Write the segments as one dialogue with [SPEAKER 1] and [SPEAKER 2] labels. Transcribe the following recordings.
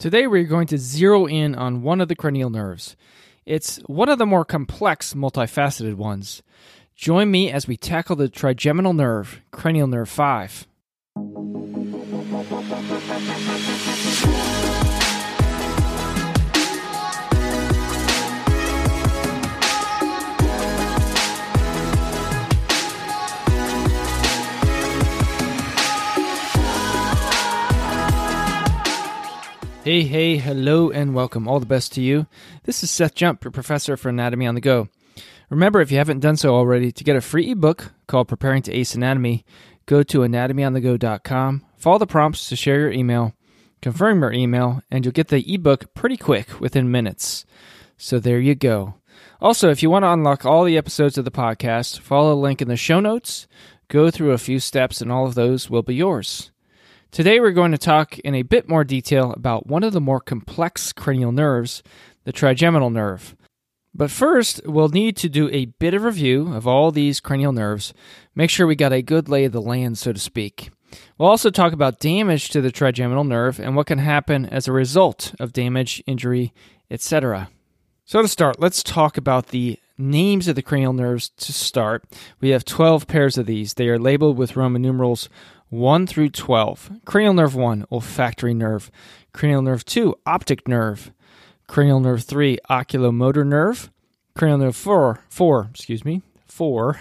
[SPEAKER 1] Today we're going to zero in on one of the cranial nerves. It's one of the more complex, multifaceted ones. Join me as we tackle the trigeminal nerve, cranial nerve 5. Hey, hey, hello, and welcome. All the best to you. This is Seth Jump, your professor for Anatomy on the Go. Remember, if you haven't done so already, to get a free ebook called Preparing to Ace Anatomy, go to anatomyonthego.com, follow the prompts to share your email, confirm your email, and you'll get the ebook pretty quick within minutes. So there you go. Also, if you want to unlock all the episodes of the podcast, follow the link in the show notes, go through a few steps, and all of those will be yours. Today, we're going to talk in a bit more detail about one of the more complex cranial nerves, the trigeminal nerve. But first, we'll need to do a bit of review of all these cranial nerves, make sure we got a good lay of the land, so to speak. We'll also talk about damage to the trigeminal nerve and what can happen as a result of damage, injury, etc. So, to start, let's talk about the names of the cranial nerves to start. We have 12 pairs of these. They are labeled with Roman numerals 1 through 12. Cranial nerve 1, olfactory nerve. Cranial nerve 2, optic nerve. Cranial nerve 3, oculomotor nerve. Cranial nerve 4, 4, excuse me, 4,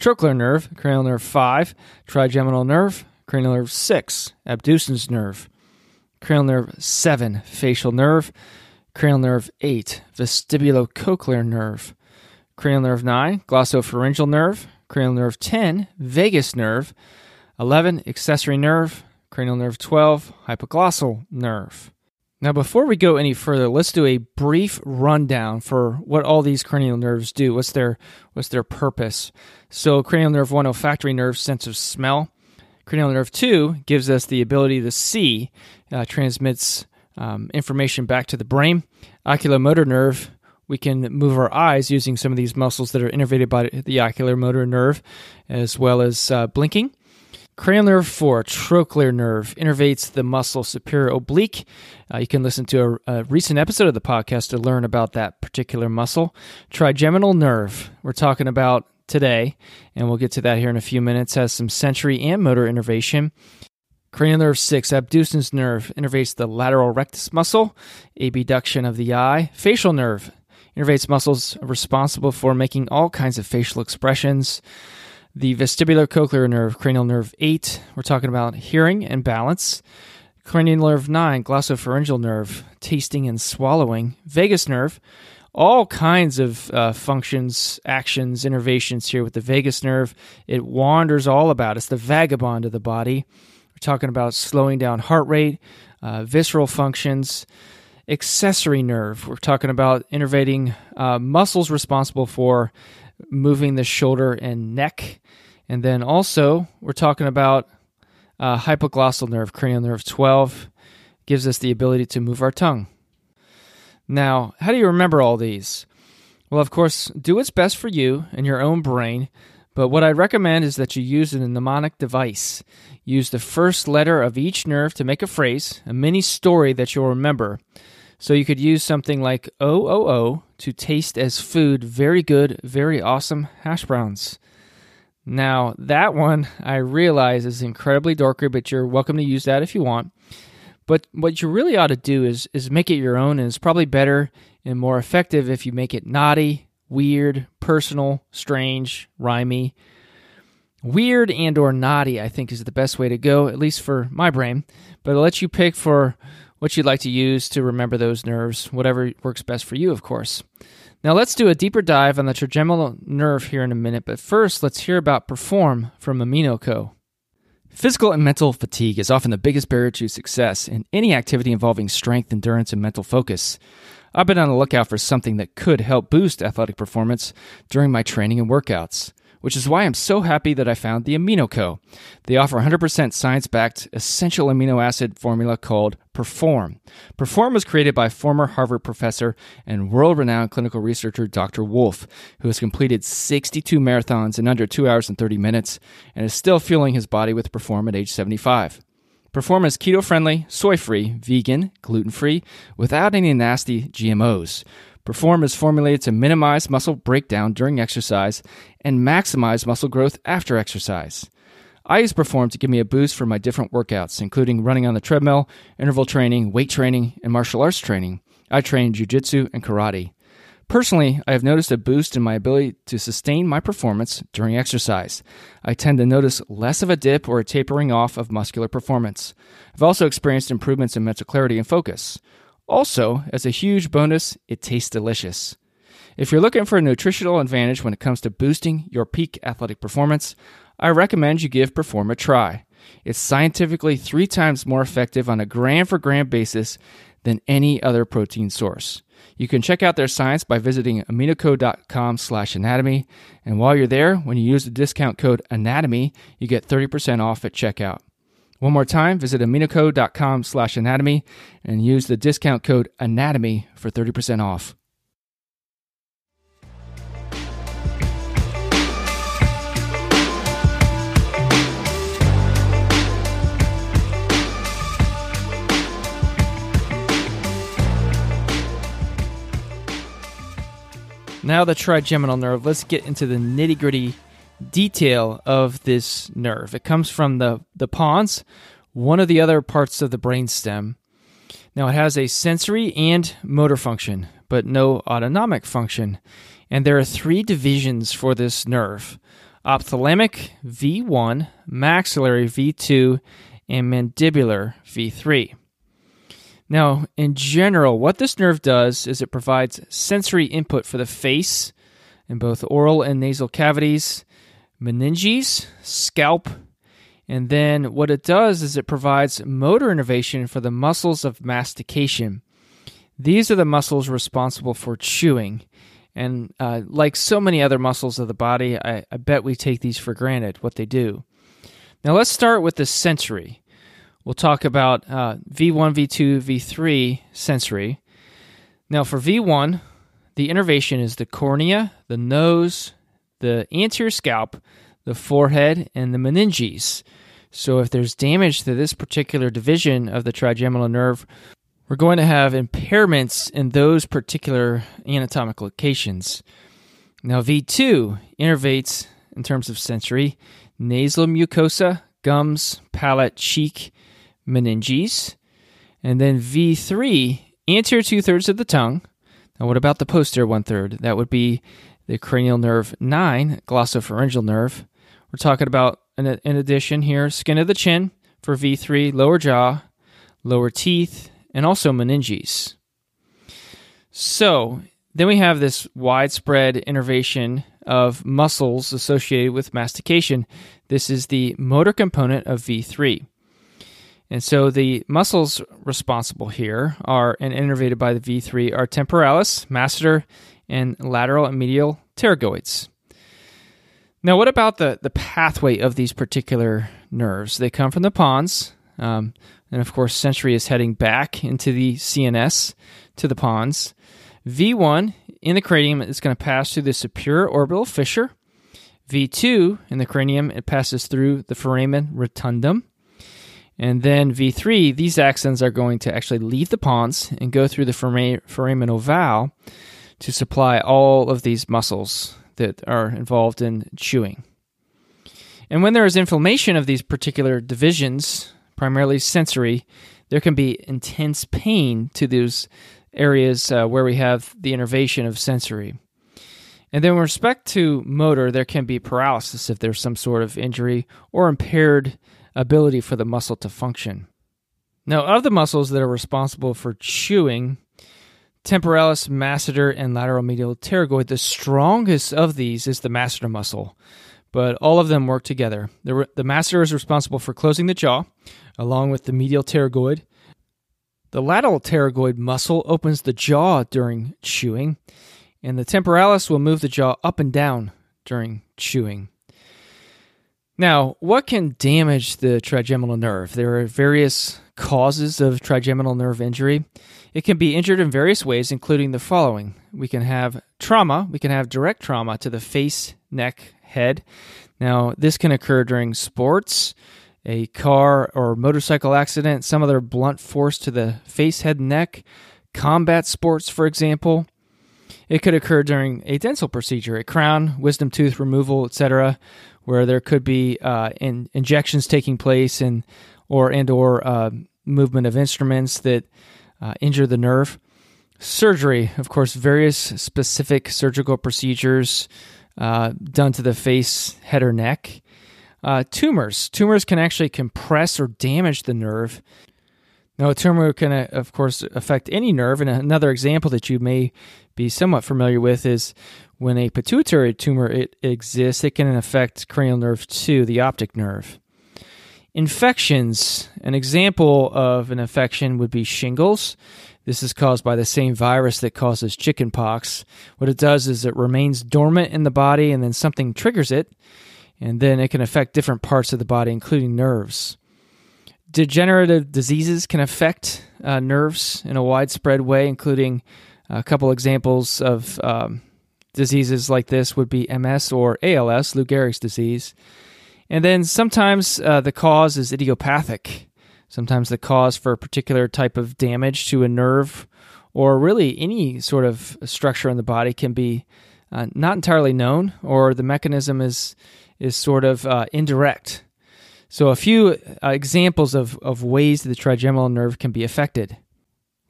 [SPEAKER 1] trochlear nerve. Cranial nerve 5, trigeminal nerve. Cranial nerve 6, abducens nerve. Cranial nerve 7, facial nerve. Cranial nerve 8, vestibulocochlear nerve. Cranial nerve 9, glossopharyngeal nerve. Cranial nerve 10, vagus nerve. 11, accessory nerve, cranial nerve 12, hypoglossal nerve. Now, before we go any further, let's do a brief rundown for what all these cranial nerves do. What's their what's their purpose? So, cranial nerve one, olfactory nerve, sense of smell. Cranial nerve two gives us the ability to see, uh, transmits um, information back to the brain. Oculomotor nerve, we can move our eyes using some of these muscles that are innervated by the oculomotor nerve, as well as uh, blinking. Cranial nerve 4, trochlear nerve, innervates the muscle superior oblique. Uh, you can listen to a, a, recent episode of the podcast to learn about that particular muscle. Trigeminal nerve, we're talking about today, and we'll get to that here in a few minutes, has some sensory and motor innervation. Cranial nerve 6, abducens nerve, innervates the lateral rectus muscle, abduction of the eye. Facial nerve, innervates muscles responsible for making all kinds of facial expressions the vestibulocochlear nerve, cranial nerve 8, we're talking about hearing and balance. Cranial nerve 9, glossopharyngeal nerve, tasting and swallowing. Vagus nerve, all kinds of uh, functions, actions, innervations here with the vagus nerve. It wanders all about. It's the vagabond of the body. We're talking about slowing down heart rate, uh, visceral functions. Accessory nerve, we're talking about innervating uh, muscles responsible for moving the shoulder and neck. And then also, we're talking about uh, hypoglossal nerve, cranial nerve 12, gives us the ability to move our tongue. Now, how do you remember all these? Well, of course, do what's best for you and your own brain, but what I'd recommend is that you use a mnemonic device. Use the first letter of each nerve to make a phrase, a mini story that you'll remember. So you could use something like OOO to taste as food very good, very awesome hash browns. Now, that one I realize is incredibly dorky, but you're welcome to use that if you want. But what you really ought to do is is make it your own, and it's probably better and more effective if you make it naughty, weird, personal, strange, rhymy. Weird and or naughty, I think, is the best way to go, at least for my brain. But I'll let you pick for what you'd like to use to remember those nerves, whatever works best for you, of course. Now, let's do a deeper dive on the trigeminal nerve here in a minute, but first, let's hear about Perform from AminoCo. Physical and mental fatigue is often the biggest barrier to success in any activity involving strength, endurance, and mental focus. I've been on the lookout for something that could help boost athletic performance during my training and workouts which is why I'm so happy that I found the AminoCo. They offer 100% science backed essential amino acid formula called Perform. Perform was created by former Harvard professor and world renowned clinical researcher Dr. Wolfe, who has completed 62 marathons in under 2 hours and 30 minutes and is still fueling his body with Perform at age 75. Perform is keto friendly, soy free, vegan, gluten free, without any nasty GMOs. Perform is formulated to minimize muscle breakdown during exercise and maximize muscle growth after exercise. I use Perform to give me a boost for my different workouts, including running on the treadmill, interval training, weight training, and martial arts training. I train jujitsu and karate. Personally, I have noticed a boost in my ability to sustain my performance during exercise. I tend to notice less of a dip or a tapering off of muscular performance. I've also experienced improvements in mental clarity and focus. Also, as a huge bonus, it tastes delicious. If you're looking for a nutritional advantage when it comes to boosting your peak athletic performance, I recommend you give Perform a try. It's scientifically three times more effective on a gram for gram basis than any other protein source. You can check out their science by visiting aminoco.com slash anatomy. And while you're there, when you use the discount code anatomy, you get 30% off at checkout. One more time, visit aminoco.com slash anatomy and use the discount code anatomy for 30% off. Now, the trigeminal nerve, let's get into the nitty gritty detail of this nerve. It comes from the, the pons, one of the other parts of the brainstem. Now, it has a sensory and motor function, but no autonomic function. And there are three divisions for this nerve ophthalmic V1, maxillary V2, and mandibular V3. Now, in general, what this nerve does is it provides sensory input for the face in both oral and nasal cavities, meninges, scalp, and then what it does is it provides motor innervation for the muscles of mastication. These are the muscles responsible for chewing. And uh, like so many other muscles of the body, I, I bet we take these for granted, what they do. Now let's start with the sensory. We'll talk about uh, V1, V2, V3 sensory. Now, for V1, the innervation is the cornea, the nose, the anterior scalp, the forehead, and the meninges. So, if there's damage to this particular division of the trigeminal nerve, we're going to have impairments in those particular anatomic locations. Now, V2 innervates in terms of sensory nasal mucosa, gums, palate, cheek, meninges. And then V3, anterior two thirds of the tongue. Now, what about the posterior one third? That would be the cranial nerve 9, glossopharyngeal nerve. We're talking about, in addition here, skin of the chin for V3, lower jaw, lower teeth, and also meninges. So, then we have this widespread innervation of muscles associated with mastication. This is the motor component of V3. And so the muscles responsible here are and innervated by the V3 are temporalis, masseter, and lateral and medial pterygoids. Now, what about the, the pathway of these particular nerves? They come from the pons, um, and of course, sensory is heading back into the CNS to the pons. V1 in the cranium is going to pass through the superior orbital fissure. V2 in the cranium, it passes through the foramen rotundum. And then V3, these axons are going to actually leave the pons and go through the foramen ovale to supply all of these muscles that are involved in chewing. And when there is inflammation of these particular divisions, primarily sensory, there can be intense pain to those areas uh, where we have the innervation of sensory. And then, with respect to motor, there can be paralysis if there's some sort of injury or impaired ability for the muscle to function. Now, of the muscles that are responsible for chewing, temporalis, masseter, and lateral medial pterygoid, the strongest of these is the masseter muscle, but all of them work together. The, the masseter is responsible for closing the jaw, along with the medial pterygoid. The lateral pterygoid muscle opens the jaw during chewing, and the temporalis will move the jaw up and down during chewing. Now, what can damage the trigeminal nerve? There are various causes of trigeminal nerve injury. It can be injured in various ways, including the following. We can have trauma, we can have direct trauma to the face, neck, head. Now, this can occur during sports, a car or motorcycle accident, some other blunt force to the face, head, neck, combat sports, for example. It could occur during a dental procedure, a crown, wisdom tooth removal, etc., where there could be uh, in, injections taking place and or and or uh, movement of instruments that uh, injure the nerve. Surgery, of course, various specific surgical procedures uh, done to the face, head, or neck. Uh, tumors. Tumors can actually compress or damage the nerve. Now, a tumor can, uh, of course, affect any nerve. And another example that you may be somewhat familiar with is when a pituitary tumor it exists, it can affect cranial nerve 2, the optic nerve. Infections. An example of an infection would be shingles. This is caused by the same virus that causes chickenpox. What it does is it remains dormant in the body and then something triggers it and then it can affect different parts of the body, including nerves. Degenerative diseases can affect uh, nerves in a widespread way, including a couple examples of um, diseases like this would be MS or ALS, Lou Gehrig's disease. And then sometimes uh, the cause is idiopathic. Sometimes the cause for a particular type of damage to a nerve or really any sort of structure in the body can be uh, not entirely known, or the mechanism is is sort of uh, indirect. So, a few uh, examples of, of ways that the trigeminal nerve can be affected.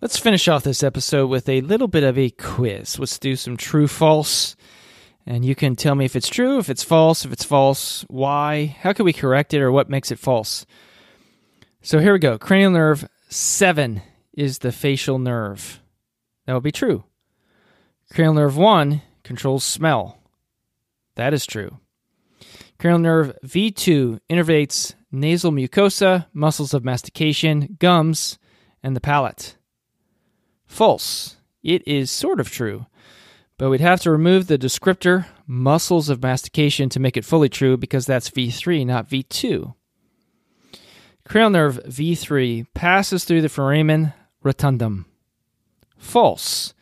[SPEAKER 1] Let's finish off this episode with a little bit of a quiz. Let's do some true false. And you can tell me if it's true, if it's false, if it's false, why, how can we correct it, or what makes it false. So here we go. Cranial nerve 7 is the facial nerve. That would be true. Cranial nerve 1 controls smell. That is true. Cranial nerve V2 innervates nasal mucosa, muscles of mastication, gums, and the palate. False. It is sort of true, but we'd have to remove the descriptor muscles of mastication to make it fully true because that's V3, not V2. Cranial nerve V3 passes through the foramen rotundum. False.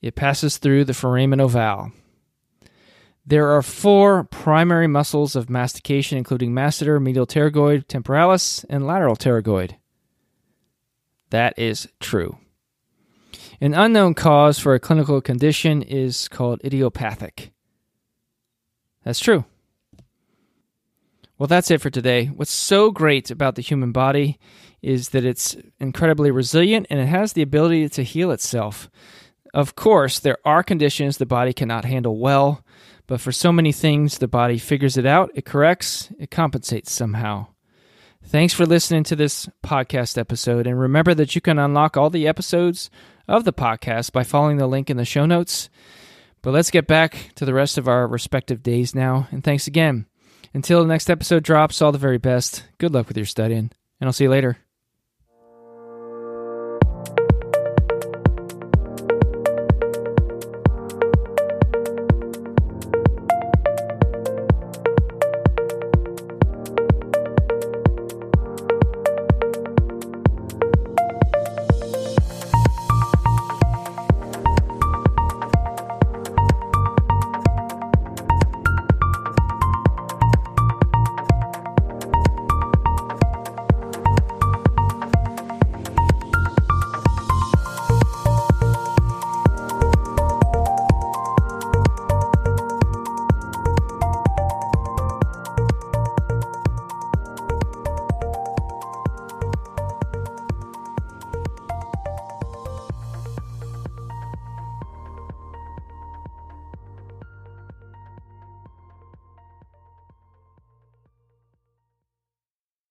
[SPEAKER 1] It passes through the foramen ovale. There are four primary muscles of mastication, including masseter, medial pterygoid, temporalis, and lateral pterygoid. That is true. An unknown cause for a clinical condition is called idiopathic. That's true. Well, that's it for today. What's so great about the human body is that it's incredibly resilient and it has the ability to heal itself. Of course, there are conditions the body cannot handle well, but for so many things, the body figures it out, it corrects, it compensates somehow. Thanks for listening to this podcast episode. And remember that you can unlock all the episodes of the podcast by following the link in the show notes. But let's get back to the rest of our respective days now. And thanks again. Until the next episode drops, all the very best. Good luck with your studying, and I'll see you later.